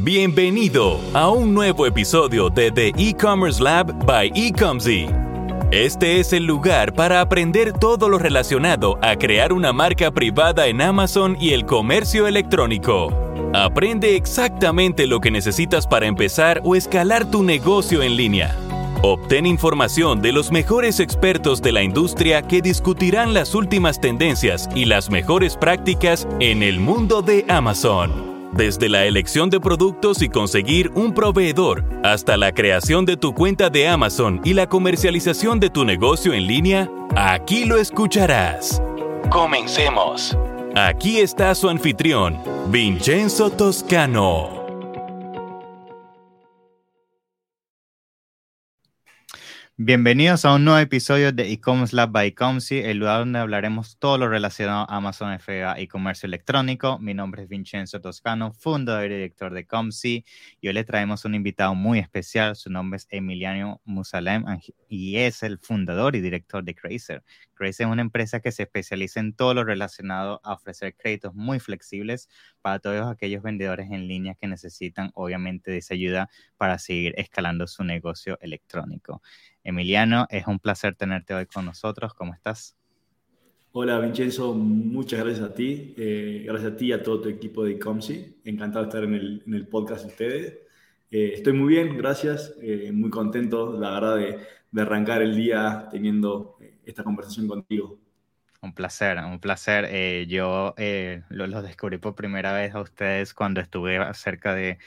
Bienvenido a un nuevo episodio de The E-Commerce Lab by Ecomzy. Este es el lugar para aprender todo lo relacionado a crear una marca privada en Amazon y el comercio electrónico. Aprende exactamente lo que necesitas para empezar o escalar tu negocio en línea. Obtén información de los mejores expertos de la industria que discutirán las últimas tendencias y las mejores prácticas en el mundo de Amazon. Desde la elección de productos y conseguir un proveedor hasta la creación de tu cuenta de Amazon y la comercialización de tu negocio en línea, aquí lo escucharás. Comencemos. Aquí está su anfitrión, Vincenzo Toscano. Bienvenidos a un nuevo episodio de E-Commerce Lab by Ecomcy, el lugar donde hablaremos todo lo relacionado a Amazon FBA y comercio electrónico. Mi nombre es Vincenzo Toscano, fundador y director de Ecomcy, y hoy le traemos un invitado muy especial. Su nombre es Emiliano Musalem y es el fundador y director de Crazer. Crazer es una empresa que se especializa en todo lo relacionado a ofrecer créditos muy flexibles para todos aquellos vendedores en línea que necesitan, obviamente, de esa ayuda para seguir escalando su negocio electrónico. Emiliano, es un placer tenerte hoy con nosotros. ¿Cómo estás? Hola Vincenzo, muchas gracias a ti, eh, gracias a ti y a todo tu equipo de Comsi. Encantado de estar en el, en el podcast de ustedes. Eh, estoy muy bien, gracias, eh, muy contento, la verdad, de, de arrancar el día teniendo esta conversación contigo. Un placer, un placer. yo los lo descubrí por primera vez a ustedes cuando estuve cerca de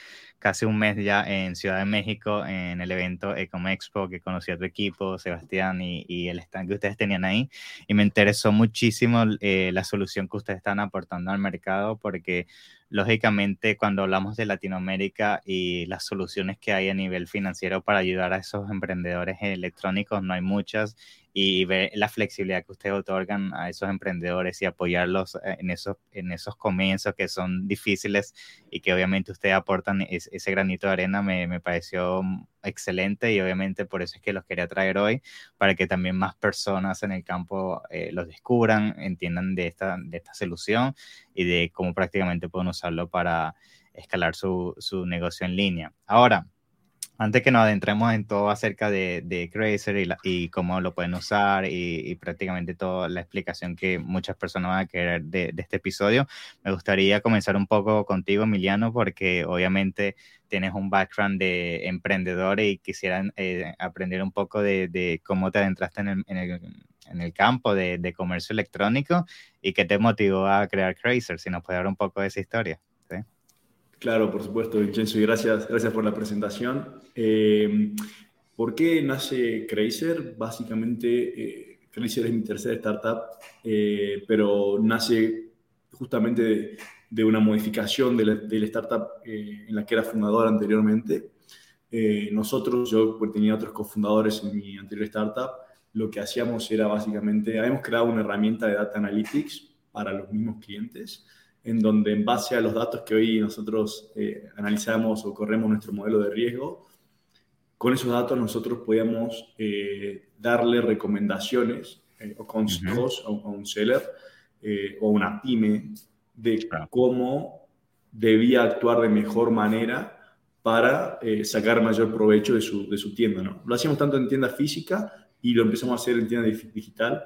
casi un mes ya en Ciudad de México en el evento Ecomexpo que conocí a tu equipo, Sebastián, y, el stand que ustedes tenían ahí. Y me interesó muchísimo eh, la solución que ustedes están aportando al mercado porque lógicamente cuando hablamos de Latinoamérica y las soluciones que hay a nivel financiero para ayudar a esos emprendedores electrónicos, no hay muchas y ver la flexibilidad que ustedes otorgan a esos emprendedores y apoyarlos eh, en esos, en esos comienzos que son difíciles y que obviamente ustedes aportan ese granito de arena me, me, pareció excelente y obviamente por eso es que los quería traer hoy para que también más personas en el campo eh, los descubran, entiendan de esta, de esta solución y de cómo prácticamente pueden usarlo para escalar su, su negocio en línea. Ahora, antes que nos adentremos en todo acerca de, de Crazer y, cómo lo pueden usar y, prácticamente toda la explicación que muchas personas van a querer de, este episodio, me gustaría comenzar un poco contigo, Emiliano, porque obviamente tienes un background de emprendedor y quisieran eh, aprender un poco de, cómo te adentraste en el, en el, campo de, comercio electrónico y qué te motivó a crear Crazer, si nos puede dar un poco de esa historia. Claro, por supuesto, Vincenzo, y gracias, gracias por la presentación. Eh, ¿Por qué nace Crazer? Básicamente, eh, es mi tercera startup, eh, pero nace justamente de, una modificación de la, startup en la que era fundador anteriormente. nosotros, yo pues, tenía otros cofundadores en mi anterior startup, lo que hacíamos era básicamente, habíamos creado una herramienta de data analytics para los mismos clientes en donde en base a los datos que hoy nosotros eh, analizamos o corremos nuestro modelo de riesgo, con esos datos nosotros podíamos eh, darle recomendaciones eh, o consejos a, un seller o una pyme de cómo debía actuar de mejor manera para sacar mayor provecho de su, de su tienda. ¿no? Lo hacíamos tanto en tienda física y lo empezamos a hacer en tienda digital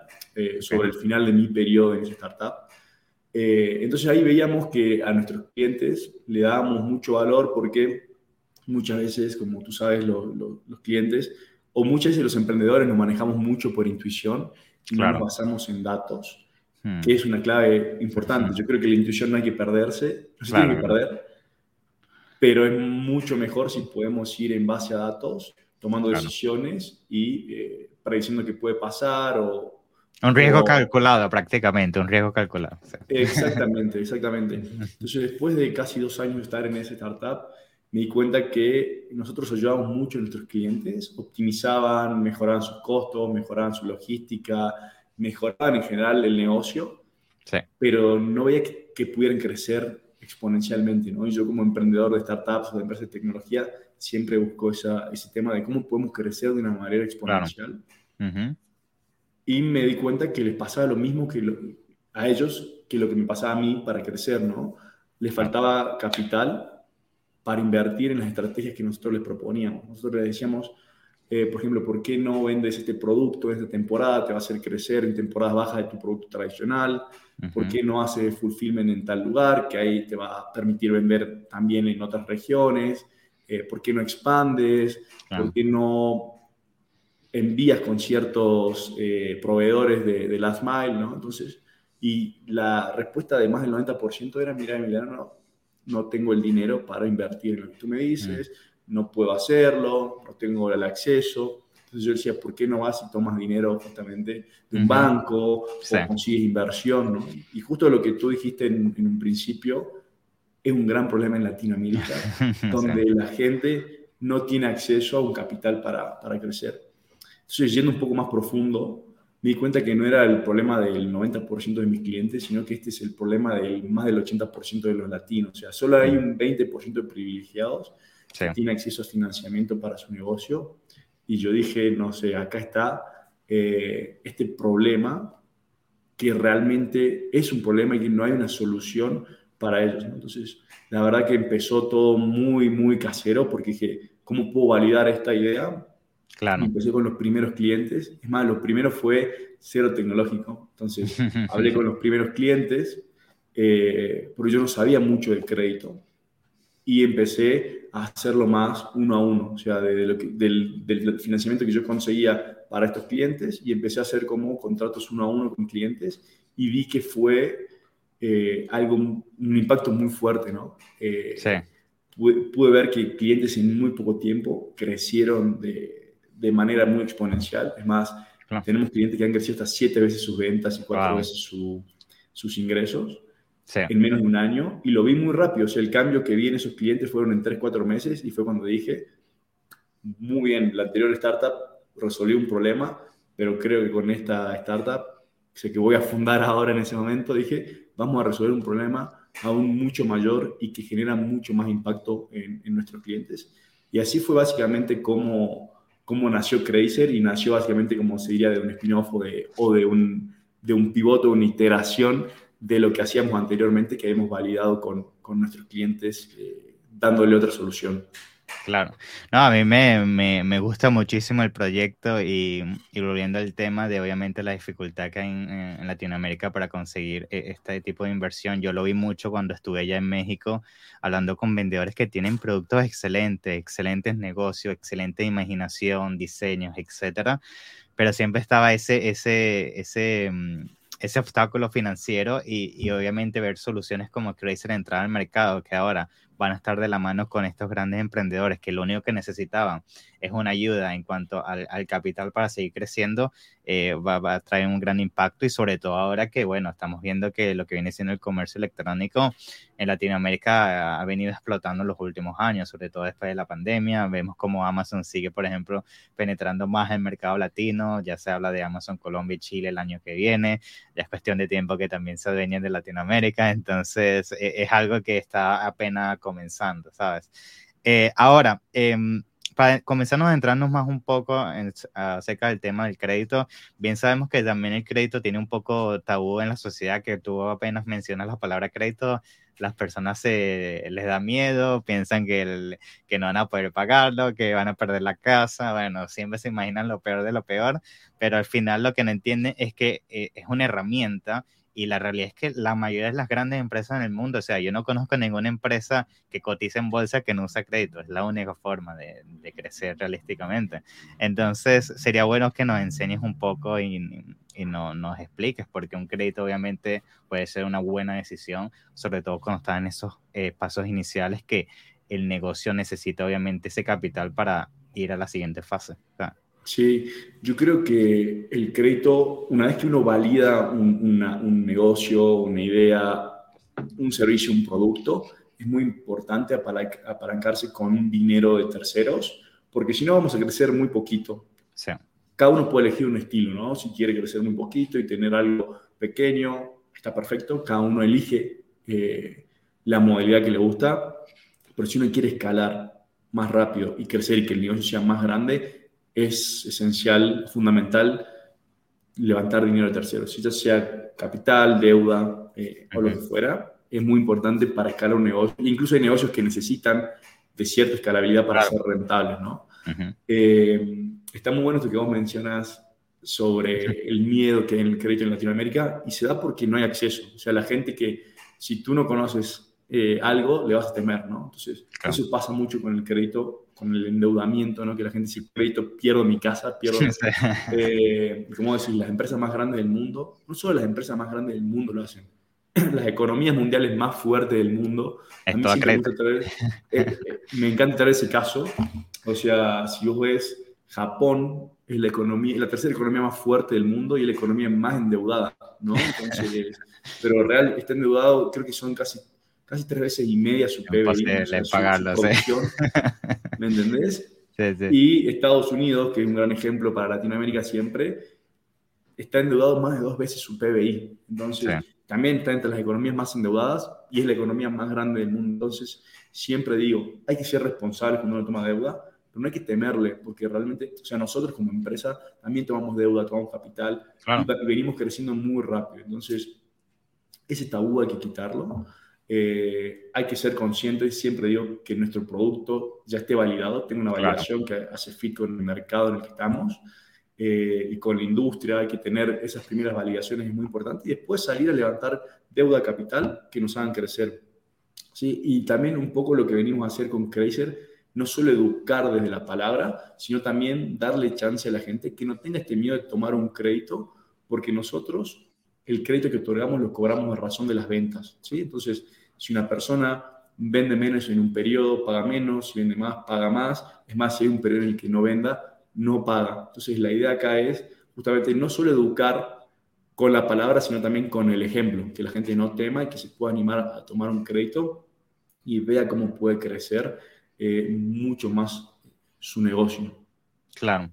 sobre el final de mi periodo en esa startup. Eh, entonces ahí veíamos que a nuestros clientes le dábamos mucho valor porque muchas veces, como tú sabes, los clientes o muchas veces los emprendedores nos manejamos mucho por intuición y nos basamos en datos, hmm. que es una clave importante. Hmm. Yo creo que la intuición no hay que perderse, no se tiene que perder, pero es mucho mejor si podemos ir en base a datos, tomando decisiones y eh, prediciendo qué puede pasar o, un riesgo calculado prácticamente, un riesgo calculado. Exactamente, exactamente. Entonces, después de casi dos años de estar en esa startup, me di cuenta que nosotros ayudábamos mucho a nuestros clientes, optimizaban, mejoraban sus costos, mejoraban su logística, mejoraban en general el negocio, sí. pero no veía que, pudieran crecer exponencialmente. ¿no? Y yo como emprendedor de startups o de empresas de tecnología siempre busco esa, ese tema de cómo podemos crecer de una manera exponencial. Claro y me di cuenta que les pasaba lo mismo que a ellos que lo que me pasaba a mí para crecer, ¿no? Les faltaba capital para invertir en las estrategias que nosotros les proponíamos. Nosotros les decíamos, eh, por ejemplo, ¿por qué no vendes este producto esta temporada? Te va a hacer crecer en temporadas bajas de tu producto tradicional. ¿Por qué no haces fulfillment en tal lugar? Que ahí te va a permitir vender también en otras regiones. Eh, ¿Por qué no expandes? ¿Por qué no envías con ciertos eh, proveedores de, de, last mile? ¿no? Entonces, y la respuesta de más del 90% era, mira, Emiliano, no tengo el dinero para invertir en lo que tú me dices, mm. no puedo hacerlo, no tengo el acceso. Entonces yo decía, ¿por qué no vas y tomas dinero justamente de un banco o consigues inversión? ¿no? Y justo lo que tú dijiste en, un principio es un gran problema en Latinoamérica, donde la gente no tiene acceso a un capital para, para crecer. Entonces, yendo un poco más profundo, me di cuenta que no era el problema del 90% de mis clientes, sino que este es el problema del más del 80% de los latinos. O sea, solo hay un 20% de privilegiados que tienen acceso a financiamiento para su negocio. Y yo dije, no sé, acá está eh, este problema que realmente es un problema y que no hay una solución para ellos. Entonces, la verdad que empezó todo muy, muy casero porque dije, ¿cómo puedo validar esta idea? Claro. Empecé con los primeros clientes. Es más, lo primero fue cero tecnológico. Entonces, hablé con los primeros clientes, eh, porque yo no sabía mucho del crédito. Y empecé a hacerlo más uno a uno, o sea, del, financiamiento que yo conseguía para estos clientes y empecé a hacer como contratos uno a uno con clientes y vi que fue eh, algo, un impacto muy fuerte, ¿no? Eh, sí. pude, ver que clientes en muy poco tiempo crecieron de, de manera muy exponencial. Es más, tenemos clientes que han crecido hasta siete veces sus ventas y cuatro veces sus ingresos en menos de un año. Y lo vi muy rápido. O sea, el cambio que vi en esos clientes fueron en tres, cuatro meses y fue cuando dije, muy bien, la anterior startup resolvió un problema, pero creo que con esta startup, sé que voy a fundar ahora en ese momento, dije, vamos a resolver un problema aún mucho mayor y que genera mucho más impacto en, en nuestros clientes. Y así fue básicamente como cómo nació Crazer y nació básicamente, como se diría, de un spin-off o, de, o de, un, de un pivote, una iteración de lo que hacíamos anteriormente que hemos validado con, con nuestros clientes, eh, dándole otra solución. Claro. No, a mí me, me, me gusta muchísimo el proyecto y, y, volviendo al tema de obviamente la dificultad que hay en, Latinoamérica para conseguir e, este tipo de inversión. Yo lo vi mucho cuando estuve allá en México hablando con vendedores que tienen productos excelentes, excelentes negocios, excelente imaginación, diseños, etcétera. Pero siempre estaba ese, ese, ese, mm, ese obstáculo financiero y, y, obviamente ver soluciones como Crazer entrar al mercado, que ahora van a estar de la mano con estos grandes emprendedores que lo único que necesitaban es una ayuda en cuanto al, capital para seguir creciendo, eh, va, a traer un gran impacto y sobre todo ahora que, bueno, estamos viendo que lo que viene siendo el comercio electrónico en Latinoamérica ha venido explotando en los últimos años, sobre todo después de la pandemia. Vemos como Amazon sigue, por ejemplo, penetrando más el mercado latino, ya se habla de Amazon Colombia y Chile el año que viene, ya es cuestión de tiempo que también se vengan de Latinoamérica, entonces e, es algo que está apenas comenzando, ¿sabes? Eh, ahora, eh, para comenzarnos a entrarnos más un poco en, acerca del tema del crédito, bien sabemos que también el crédito tiene un poco tabú en la sociedad, que tú apenas mencionas la palabra crédito, las personas se, les da miedo, piensan que, que no van a poder pagarlo, que van a perder la casa, bueno, siempre se imaginan lo peor de lo peor, pero al final lo que no entienden es que eh, es una herramienta y la realidad es que la mayoría de las grandes empresas en el mundo, o sea, yo no conozco ninguna empresa que cotice en bolsa que no usa crédito, es la única forma de, crecer realísticamente. Entonces, sería bueno que nos enseñes un poco y, y no, nos expliques, porque un crédito obviamente puede ser una buena decisión, sobre todo cuando están en esos eh, pasos iniciales que el negocio necesita obviamente ese capital para ir a la siguiente fase. Sí, yo creo que el crédito, una vez que uno valida un, negocio, una idea, un servicio, un producto, es muy importante apalancarse con dinero de terceros, porque si no vamos a crecer muy poquito. Sí. Cada uno puede elegir un estilo, ¿no? Si quiere crecer muy poquito y tener algo pequeño, está perfecto. Cada uno elige eh, la modalidad que le gusta, pero si uno quiere escalar más rápido y crecer y que el negocio sea más grande, es esencial, fundamental, levantar dinero de terceros, si ya sea capital, deuda eh, o lo que fuera. es muy importante para escalar un negocio. Incluso hay negocios que necesitan de cierta escalabilidad para ser rentables, ¿no? Eh, está muy bueno esto que vos mencionas sobre el miedo que hay en el crédito en Latinoamérica y se da porque no hay acceso. O sea, la gente que si tú no conoces eh, algo, le vas a temer, ¿no? Entonces, eso pasa mucho con el crédito, con el endeudamiento, ¿no? Que la gente dice, crédito, pierdo mi casa, pierdo... eh, ¿Cómo decir? Las empresas más grandes del mundo, no solo las empresas más grandes del mundo lo hacen, las economías mundiales más fuertes del mundo. A mí me, traer, eh, eh, me encanta traer ese caso. O sea, si vos ves, Japón es la, economía, la tercera economía más fuerte del mundo y la economía más endeudada, ¿no? Entonces, pero real está endeudado, creo que son casi, casi tres veces y media su PBI. pagarlo, ¿Me entendés? Sí, sí. Y Estados Unidos, que es un gran ejemplo para Latinoamérica siempre, está endeudado más de dos veces su PBI. Entonces, también está entre las economías más endeudadas y es la economía más grande del mundo. Entonces, siempre digo, hay que ser responsables cuando uno toma deuda, pero no hay que temerle, porque realmente, o sea, nosotros como empresa también tomamos deuda, tomamos capital y venimos creciendo muy rápido. Entonces, ese tabú hay que quitarlo. Eh, hay que ser consciente, siempre digo que nuestro producto ya esté validado, tenga una validación que hace fit con el mercado en el que estamos eh, y con la industria, hay que tener esas primeras validaciones, es muy importante, y después salir a levantar deuda capital que nos hagan crecer. ¿sí? Y también un poco lo que venimos a hacer con Crazer, no solo educar desde la palabra, sino también darle chance a la gente que no tenga este miedo de tomar un crédito, porque nosotros el crédito que otorgamos lo cobramos a razón de las ventas. ¿sí? Entonces, si una persona vende menos en un periodo, paga menos, si vende más, paga más, es más, si hay un periodo en el que no venda, no paga. Entonces la idea acá es justamente no solo educar con la palabra, sino también con el ejemplo, que la gente no tema y que se pueda animar a tomar un crédito y vea cómo puede crecer eh, mucho más su negocio. Claro.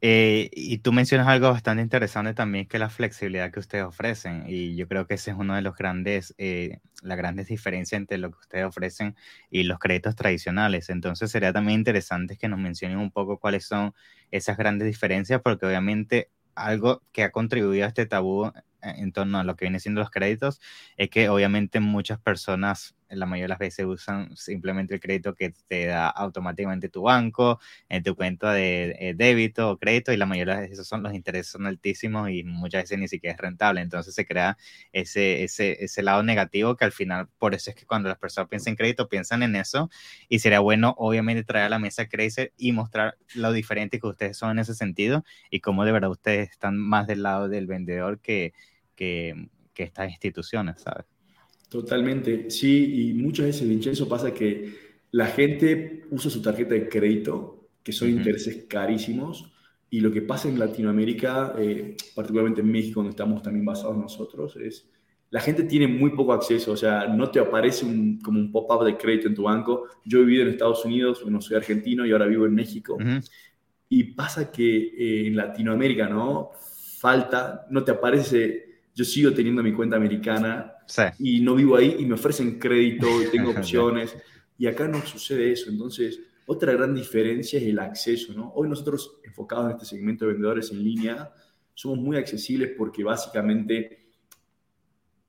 Eh, y tú mencionas algo bastante interesante también, que es la flexibilidad que ustedes ofrecen. Y yo creo que ese es uno de los grandes, eh, las grandes diferencias entre lo que ustedes ofrecen y los créditos tradicionales. Entonces sería también interesante que nos mencionen un poco cuáles son esas grandes diferencias, porque obviamente algo que ha contribuido a este tabú en torno a lo que viene siendo los créditos es que obviamente muchas personas la mayoría de las veces usan simplemente el crédito que te da automáticamente tu banco en tu cuenta de eh, débito o crédito y la mayoría de veces son los intereses son altísimos y muchas veces ni siquiera es rentable entonces se crea ese, ese, ese lado negativo que al final por eso es que cuando las personas piensan en crédito piensan en eso y sería bueno obviamente traer a la mesa Crazer y mostrar lo diferente que ustedes son en ese sentido y cómo de verdad ustedes están más del lado del vendedor que que, estas instituciones, ¿sabes? Totalmente, sí, y muchas veces, Vincenzo, pasa que la gente usa su tarjeta de crédito, que son intereses carísimos, y lo que pasa en Latinoamérica, eh, particularmente en México, donde estamos también basados nosotros, es la gente tiene muy poco acceso, o sea, no te aparece como un pop-up de crédito en tu banco. Yo he vivido en Estados Unidos, bueno, soy argentino y ahora vivo en México, y pasa que eh, en Latinoamérica, ¿no? Falta, no te aparece yo sigo teniendo mi cuenta americana y no vivo ahí y me ofrecen crédito y tengo opciones. y acá no sucede eso. Entonces, otra gran diferencia es el acceso. ¿no? Hoy nosotros, enfocados en este segmento de vendedores en línea, somos muy accesibles porque básicamente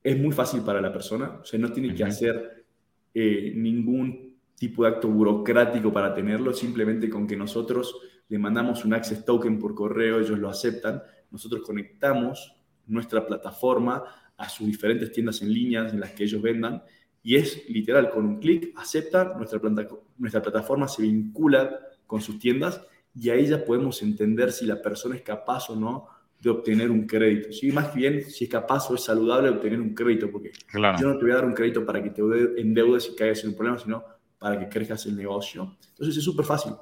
es muy fácil para la persona. O sea, no tiene que hacer eh, ningún tipo de acto burocrático para tenerlo, simplemente con que nosotros le mandamos un access token por correo, ellos lo aceptan, nosotros conectamos nuestra plataforma a sus diferentes tiendas en línea en las que ellos vendan. Y es literal, con un clic acepta, nuestra, planta, nuestra plataforma se vincula con sus tiendas y ahí ya podemos entender si la persona es capaz o no de obtener un crédito. ¿sí? Más bien, si es capaz o es saludable obtener un crédito, porque yo no te voy a dar un crédito para que te endeudes y caigas en un problema, sino para que crezcas el negocio. Entonces es súper fácil.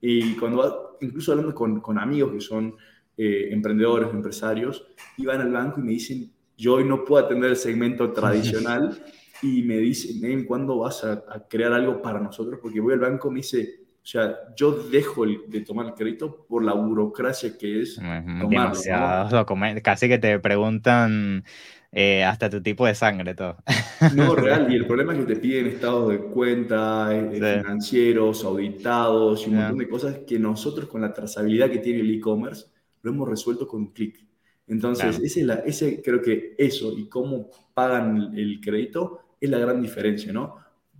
Y cuando, incluso hablando con, con amigos que son eh, emprendedores, empresarios, iban al banco y me dicen, yo hoy no puedo atender el segmento tradicional y me dicen, ¿cuándo vas a, crear algo para nosotros? Porque voy al banco y me dice, o sea, yo dejo de tomar el crédito por la burocracia que es tomarlo. Casi que te preguntan eh, hasta tu tipo de sangre, todo. No, real. Y el problema es que te piden estados de cuenta, eh, financieros, auditados y un montón de cosas que nosotros con la trazabilidad que tiene el e-commerce lo hemos resuelto con un clic. Entonces, ese, ese, creo que eso y cómo pagan el crédito es la gran diferencia, ¿no?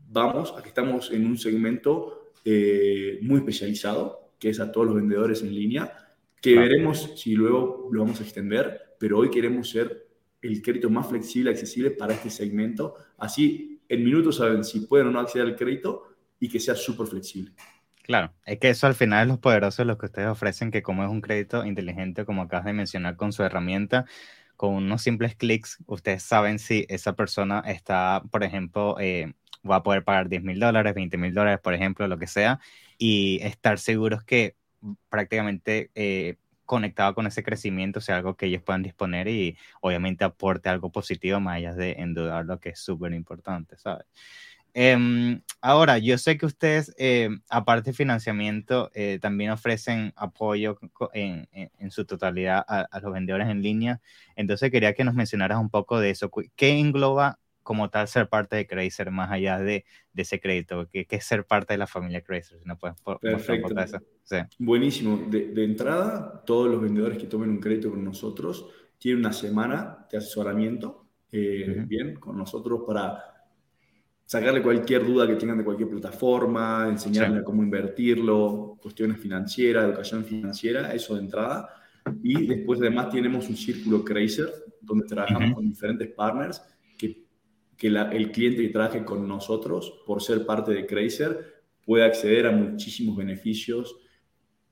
Vamos a que estamos en un segmento eh, muy especializado, que es a todos los vendedores en línea, que veremos si luego lo vamos a extender, pero hoy queremos ser el crédito más flexible, accesible para este segmento. Así, en minutos saben si pueden o no acceder al crédito y que sea súper flexible. Claro, es que eso al final es lo poderoso de lo que ustedes ofrecen, que como es un crédito inteligente, como acabas de mencionar con su herramienta, con unos simples clics, ustedes saben si esa persona está, por ejemplo, eh, va a poder pagar 10 mil dólares, 20 mil dólares, por ejemplo, lo que sea, y estar seguros que prácticamente eh, conectado con ese crecimiento sea algo que ellos puedan disponer y obviamente aporte algo positivo más allá de endudar lo que es súper importante, ¿sabes? Em, ahora, yo sé que ustedes, eh, aparte de financiamiento, eh, también ofrecen apoyo en, su totalidad a, los vendedores en línea. Entonces, quería que nos mencionaras un poco de eso. ¿Qué engloba como tal ser parte de Crazer más allá de, ese crédito? ¿Qué, es ser parte de la familia Crazer? Si no puedes Perfecto. Eso. Buenísimo. De, entrada, todos los vendedores que tomen un crédito con nosotros tienen una semana de asesoramiento, eh, bien, con nosotros para sacarle cualquier duda que tengan de cualquier plataforma, enseñarle cómo invertirlo, cuestiones financieras, educación financiera, eso de entrada. Y después además tenemos un círculo Crazer, donde trabajamos con diferentes partners, que, que el cliente que trabaje con nosotros, por ser parte de Crazer, puede acceder a muchísimos beneficios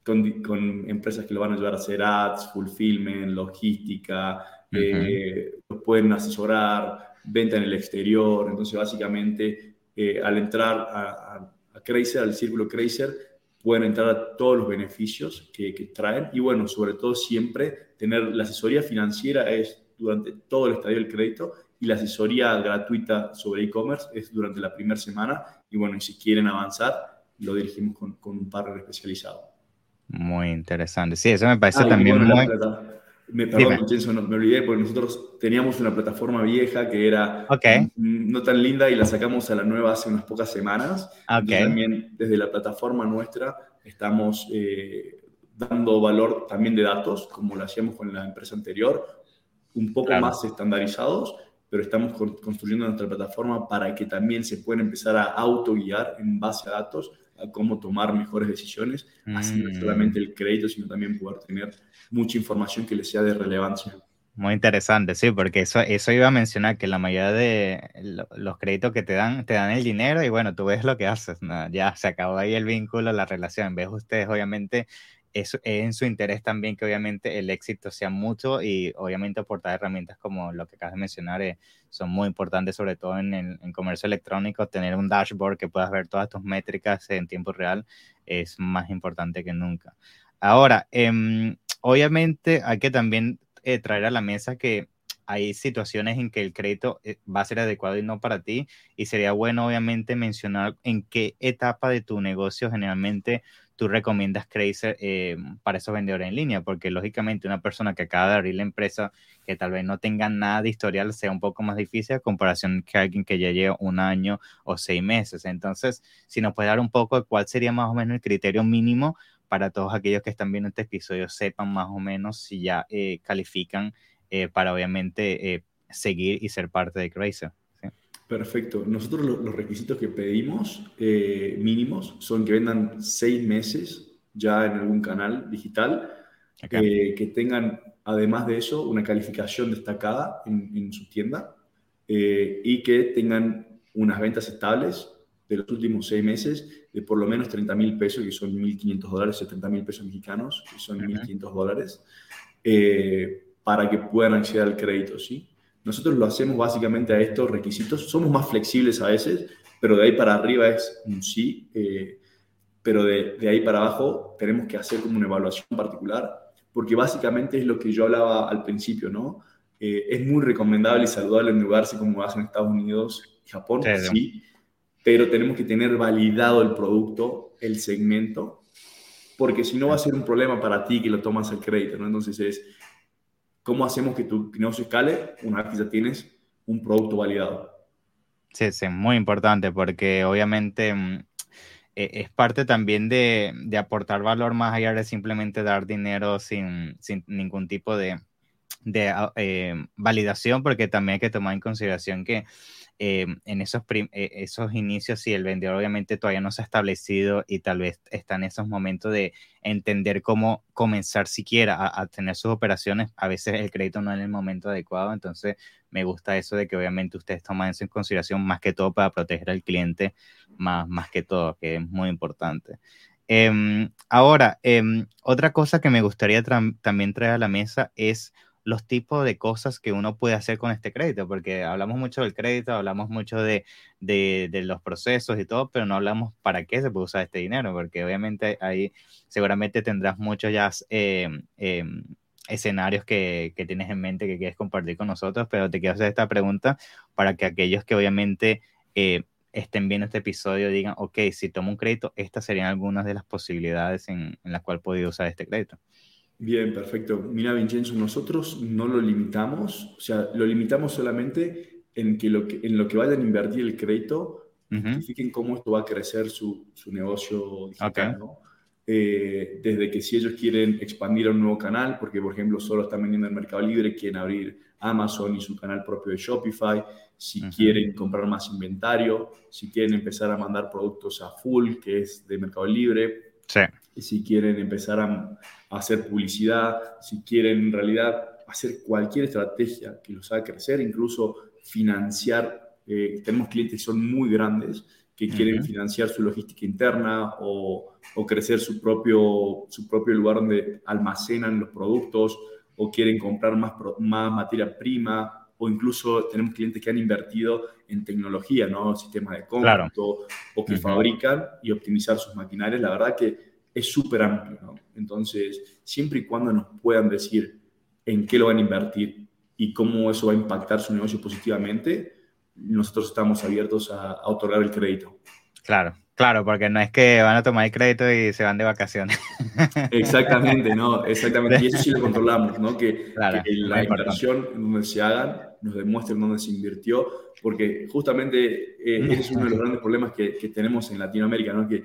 con, con empresas que lo van a ayudar a hacer ads, fulfillment, logística, eh, pueden asesorar, venta en el exterior. Entonces, básicamente, eh, al entrar a, a, al círculo Crazer, pueden entrar a todos los beneficios que, traen. Y bueno, sobre todo siempre tener la asesoría financiera es durante todo el estadio del crédito y la asesoría gratuita sobre e-commerce es durante la primera semana. Y bueno, y si quieren avanzar, lo dirigimos con, con un partner especializado. Muy interesante. Sí, eso me parece también muy... Me, perdón, me olvidé porque nosotros teníamos una plataforma vieja que era no tan linda y la sacamos a la nueva hace unas pocas semanas. También desde la plataforma nuestra estamos eh, dando valor también de datos, como lo hacíamos con la empresa anterior, un poco más estandarizados, pero estamos construyendo nuestra plataforma para que también se pueda empezar a autoguiar en base a datos a cómo tomar mejores decisiones, así no mm. solamente el crédito, sino también poder tener mucha información que les sea de relevancia. Muy interesante, sí, porque eso, eso iba a mencionar, que la mayoría de los créditos que te dan, te dan el dinero y bueno, tú ves lo que haces, ya se acabó ahí el vínculo, la relación. De ustedes, obviamente, es, en su interés también que obviamente el éxito sea mucho y obviamente aportar herramientas como lo que acabas de mencionar eh, son muy importantes, sobre todo en el comercio electrónico, tener un dashboard que puedas ver todas tus métricas en tiempo real es más importante que nunca. Ahora, em, obviamente hay que también eh, traer a la mesa que hay situaciones en que el crédito eh, va a ser adecuado y no para ti y sería bueno obviamente mencionar en qué etapa de tu negocio generalmente tú recomiendas Crazer eh, para esos vendedores en línea? Porque lógicamente una persona que acaba de abrir la empresa, que tal vez no tenga nada de historial, sea un poco más difícil a comparación que alguien que ya lleva un año o seis meses. Entonces, si nos puede dar un poco de cuál sería más o menos el criterio mínimo para todos aquellos que están viendo este episodio, sepan más o menos si ya eh, califican eh, para obviamente seguir y ser parte de Crazer. Perfecto. Nosotros los requisitos que pedimos eh, mínimos son que vendan seis meses ya en algún canal digital, eh, que tengan además de eso una calificación destacada en, su tienda eh, y que tengan unas ventas estables de los últimos seis meses de por lo menos 30 mil pesos, que son 1.500 dólares, 70 mil pesos mexicanos, que son 1.500 dólares, para que puedan acceder al crédito, ¿sí? Nosotros lo hacemos básicamente a estos requisitos. Somos más flexibles a veces, pero de ahí para arriba es un sí. Eh, pero de, ahí para abajo tenemos que hacer como una evaluación particular, porque básicamente es lo que yo hablaba al principio, ¿no? Eh, es muy recomendable y saludable endeudarse como hacen Estados Unidos y Japón, sí, pero tenemos que tener validado el producto, el segmento, porque si no va a ser un problema para ti que lo tomas al crédito, ¿no? Entonces es, ¿Cómo hacemos que tu negocio escale una vez que ya tienes un producto validado? Sí, sí, muy importante porque obviamente mm, e, es parte también de, aportar valor más allá de simplemente dar dinero sin, ningún tipo de, ah, eh, validación, porque también hay que tomar en consideración que em, en esos, e, esos inicios, si el vendedor obviamente todavía no se ha establecido y tal vez está en esos momentos de entender cómo comenzar siquiera a, tener sus operaciones, a veces el crédito no es el momento adecuado, entonces me gusta eso de que obviamente ustedes toman eso en consideración más que todo para proteger al cliente, más, más que todo, que es muy importante. Em, ahora, em, otra cosa que me gustaría también traer a la mesa es los tipos de cosas que uno puede hacer con este crédito, porque hablamos mucho del crédito, hablamos mucho de, de, los procesos y todo, pero no hablamos para qué se puede usar este dinero, porque obviamente ahí seguramente tendrás muchos em, em, escenarios que, que, tienes en mente que quieres compartir con nosotros, pero te quiero hacer esta pregunta para que aquellos que obviamente eh, estén viendo este episodio digan, ok, si tomo un crédito, estas serían algunas de las posibilidades en, las cuales puedo usar este crédito. Bien, perfecto. Mira, Vincenzo, nosotros no lo limitamos, o sea, lo limitamos solamente en, que lo que, en lo que vayan a invertir el crédito, uh cómo esto va a crecer su, su negocio digital, ¿no? Eh, desde que si ellos quieren expandir a un nuevo canal, porque por ejemplo solo están vendiendo en Mercado Libre, quieren abrir Amazon y su canal propio de Shopify, si quieren comprar más inventario, si quieren empezar a mandar productos a full, que es de Mercado Libre, sí. Si quieren empezar a, hacer publicidad, si quieren en realidad hacer cualquier estrategia que los haga crecer, incluso financiar. Eh, tenemos clientes que son muy grandes que quieren financiar su logística interna o, o, crecer su propio, su propio lugar donde almacenan los productos o quieren comprar más, más materia prima o incluso tenemos clientes que han invertido en tecnología, ¿no? Sistemas de cómputo o que fabrican y optimizar sus maquinarias. La verdad que es súper amplio, ¿no? Entonces, siempre y cuando nos puedan decir en qué lo van a invertir y cómo eso va a impactar su negocio positivamente, nosotros estamos abiertos a, otorgar el crédito. Claro, claro, porque no es que van a tomar el crédito y se van de vacaciones. Exactamente, no, exactamente. Y eso sí lo controlamos, ¿no? Que, la inversión en donde se hagan nos demuestren dónde se invirtió, porque justamente eh, ese es uno de los grandes problemas que, que tenemos en Latinoamérica, ¿no? Que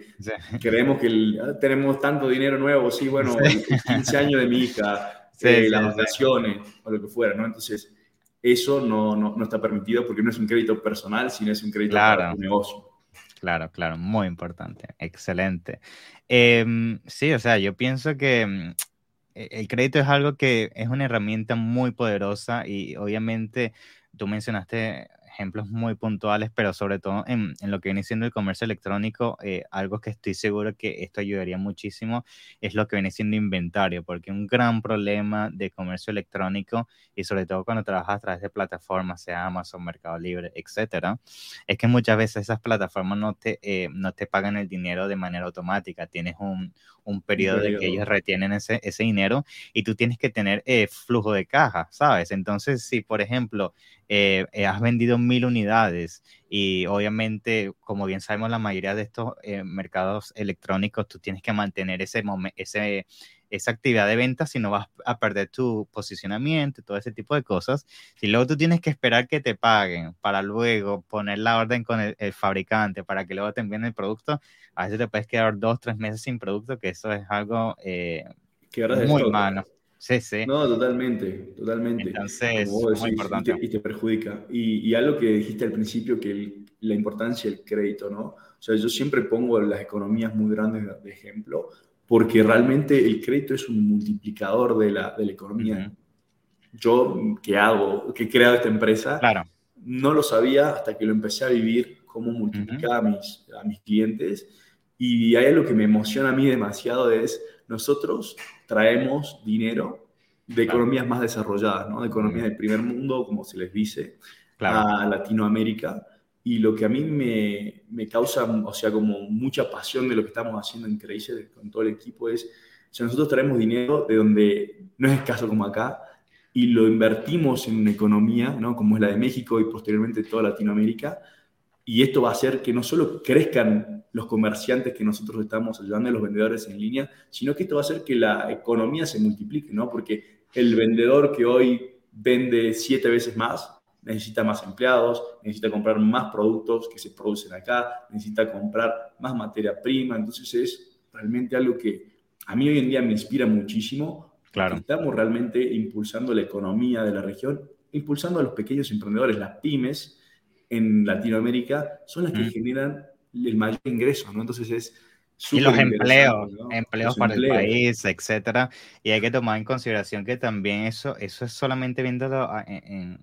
creemos que ah, tenemos tanto dinero nuevo, sí, bueno, el 15 años de mi hija, eh, las vacaciones o lo que fuera, ¿no? Entonces, eso no, no, no, está permitido porque no es un crédito personal, sino es un crédito para tu negocio. Claro, claro, muy importante, excelente. Em, sí, o sea, yo pienso que mm, e, el crédito es algo que es una herramienta muy poderosa y obviamente tú mencionaste ejemplos muy puntuales, pero sobre todo en, lo que viene siendo el comercio electrónico, eh, algo que estoy seguro que esto ayudaría muchísimo es lo que viene siendo inventario, porque un gran problema de comercio electrónico y sobre todo cuando trabajas a través de plataformas, sea Amazon, Mercado Libre, etcétera, es que muchas veces esas plataformas no te, eh, no te pagan el dinero de manera automática, tienes un, un periodo, de que ellos retienen ese, ese dinero y tú tienes que tener eh, flujo de caja, ¿sabes? Entonces, si por ejemplo eh, eh, has vendido mil unidades y obviamente, como bien sabemos, la mayoría de estos mercados electrónicos, tú tienes que mantener ese, ese esa actividad de venta si no vas a perder tu posicionamiento todo ese tipo de cosas. Si luego tú tienes que esperar que te paguen para luego poner la orden con el, fabricante para que luego te envíen el producto, a veces te puedes quedar dos, tres meses sin producto, que eso es algo eh, muy malo. Sí, sí. No, totalmente, totalmente. Entonces, muy importante. Y te, perjudica. Y, y, algo que dijiste al principio, que la importancia del crédito, ¿no? O sea, yo siempre pongo las economías muy grandes de ejemplo, porque realmente el crédito es un multiplicador de la, de la economía. Yo, que hago, que he creado esta empresa, claro. no lo sabía hasta que lo empecé a vivir, cómo multiplicaba a, mis, a mis clientes. Y ahí lo que me emociona a mí demasiado es, nosotros traemos dinero de economías más desarrolladas, ¿no? de economías del primer mundo, como se les dice, a Latinoamérica y lo que a mí me, me, causa, o sea, como mucha pasión de lo que estamos haciendo en Crazy con todo el equipo es, o sea, nosotros traemos dinero de donde no es escaso como acá y lo invertimos en una economía, ¿no? Como es la de México y posteriormente toda Latinoamérica. Y esto va a hacer que no solo crezcan los comerciantes que nosotros estamos ayudando, los vendedores en línea, sino que esto va a hacer que la economía se multiplique, ¿no? Porque el vendedor que hoy vende siete veces más, necesita más empleados, necesita comprar más productos que se producen acá, necesita comprar más materia prima. Entonces es realmente algo que a mí hoy en día me inspira muchísimo. Claro. Estamos realmente impulsando la economía de la región, impulsando a los pequeños emprendedores, las pymes, en Latinoamérica son las que generan el mayor ingreso, ¿no? Entonces es y los empleos, empleos para el país, etcétera. Y hay que tomar en consideración que también eso, eso es solamente viéndolo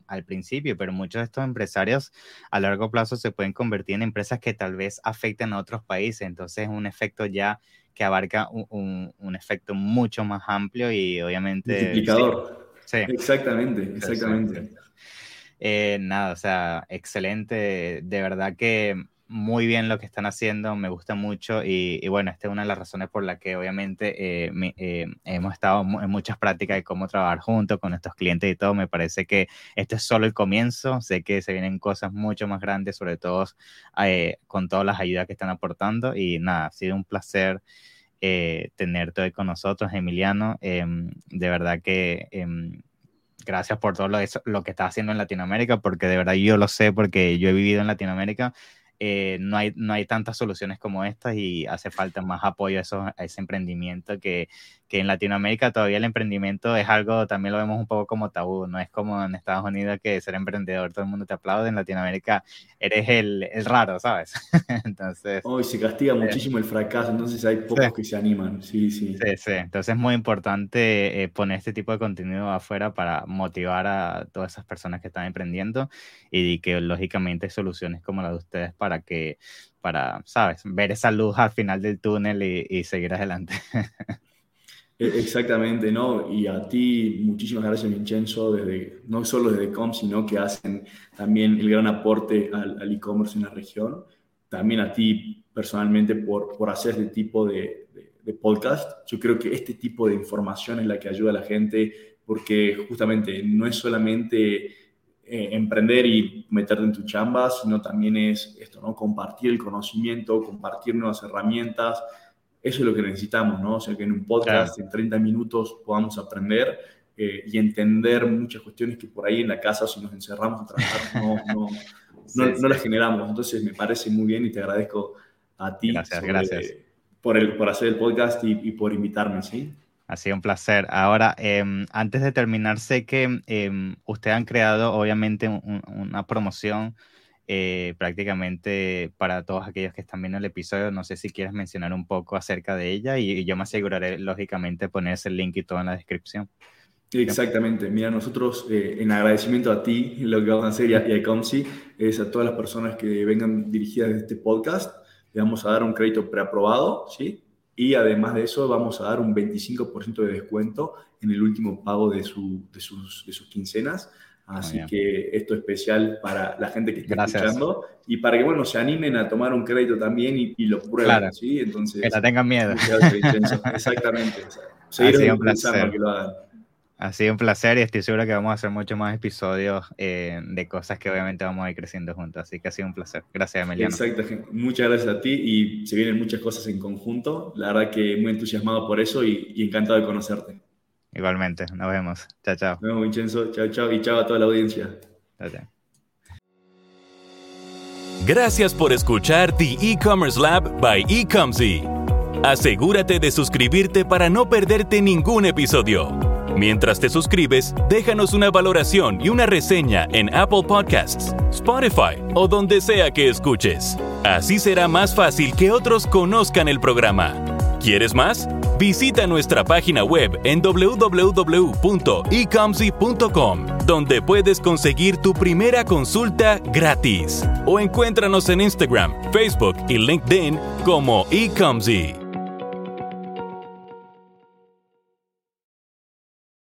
al principio, pero muchos de estos empresarios a largo plazo se pueden convertir en empresas que tal vez afecten a otros países. Entonces es un efecto ya que abarca un, un, efecto mucho más amplio y obviamente... Multiplicador. Sí, Exactamente, exactamente. Eh, nada, o sea, excelente. De verdad que muy bien lo que están haciendo, me gusta mucho y, bueno, esta es una de las razones por la que obviamente eh, eh, hemos estado en muchas prácticas de cómo trabajar juntos con estos clientes y todo. Me parece que este es solo el comienzo, sé que se vienen cosas mucho más grandes, sobre todo eh, con todas las ayudas que están aportando y nada, ha sido un placer. tenerte hoy con nosotros, Emiliano. Em, de verdad que em, gracias por todo lo, lo que estás haciendo en Latinoamérica, porque de verdad yo lo sé, porque yo he vivido en Latinoamérica eh, no, hay, no hay tantas soluciones como estas y hace falta más apoyo a, eso, a ese emprendimiento que, que en Latinoamérica todavía el emprendimiento es algo, también lo vemos un poco como tabú, no es como en Estados Unidos que ser emprendedor todo el mundo te aplaude, en Latinoamérica eres el, el raro, ¿sabes? entonces... Hoy se castiga eh, muchísimo el fracaso, entonces hay pocos que se animan, sí, sí. Sí, sí, entonces es muy importante eh, poner este tipo de contenido afuera para motivar a todas esas personas que están emprendiendo y que lógicamente hay soluciones como la de ustedes para que, para, ¿sabes? Ver esa luz al final del túnel y, y seguir adelante. E, exactamente, ¿no? Y a ti, muchísimas gracias, Vincenzo, desde, no solo desde Com, sino que hacen también el gran aporte al e-commerce en la región. También a ti, personalmente, por, por hacer este tipo de, de, podcast. Yo creo que este tipo de información es la que ayuda a la gente, porque justamente no es solamente eh, emprender y meterte en tu chamba, sino también es esto, ¿no? Compartir el conocimiento, compartir nuevas herramientas, eso es lo que necesitamos, ¿no? O sea, que en un podcast en 30 minutos podamos aprender eh, y entender muchas cuestiones que por ahí en la casa, si nos encerramos a trabajar, no, no, no, las generamos. Entonces, me parece muy bien y te agradezco a ti gracias, gracias. Por, el, por hacer el podcast y, por invitarme, ¿sí? Ha sido un placer. Ahora, em, antes de terminar, sé que eh, ustedes han creado, obviamente, una promoción eh, prácticamente para todos aquellos que están viendo el episodio. No sé si quieres mencionar un poco acerca de ella y, yo me aseguraré, lógicamente, poner ese link y todo en la descripción. Exactamente. Mira, nosotros eh, en agradecimiento a ti, lo que vamos a hacer y a, y Comsi, es a todas las personas que vengan dirigidas de este podcast, le vamos a dar un crédito preaprobado, ¿sí? Y además de eso, vamos a dar un 25% de descuento en el último pago de, su, de, sus, de sus quincenas. Así que esto es especial para la gente que está escuchando y para que, bueno, se animen a tomar un crédito también y, lo prueben, ¿sí? Entonces, que no tengan miedo. Exactamente. seguir un placer. que lo hagan. Ha sido un placer y estoy seguro que vamos a hacer muchos más episodios eh, de cosas que obviamente vamos a ir creciendo juntos. Así que ha sido un placer. Gracias, Emiliano. Exacto. Muchas gracias a ti y se vienen muchas cosas en conjunto. La verdad que muy entusiasmado por eso y, y encantado de conocerte. Igualmente, nos vemos. Chao, chao. Nos vemos, Vincenzo. Chao, chao. Y chao a toda la audiencia. Chao, chao. Gracias por escuchar The E-Commerce Lab by Ecomzy. Asegúrate de suscribirte para no perderte ningún episodio. Mientras te suscribes, déjanos una valoración y una reseña en Apple Podcasts, Spotify o donde sea que escuches. Así será más fácil que otros conozcan el programa. ¿Quieres más? Visita nuestra página web en www.ecomzy.com, donde puedes conseguir tu primera consulta gratis. O encuéntranos en Instagram, Facebook y LinkedIn como eComzy.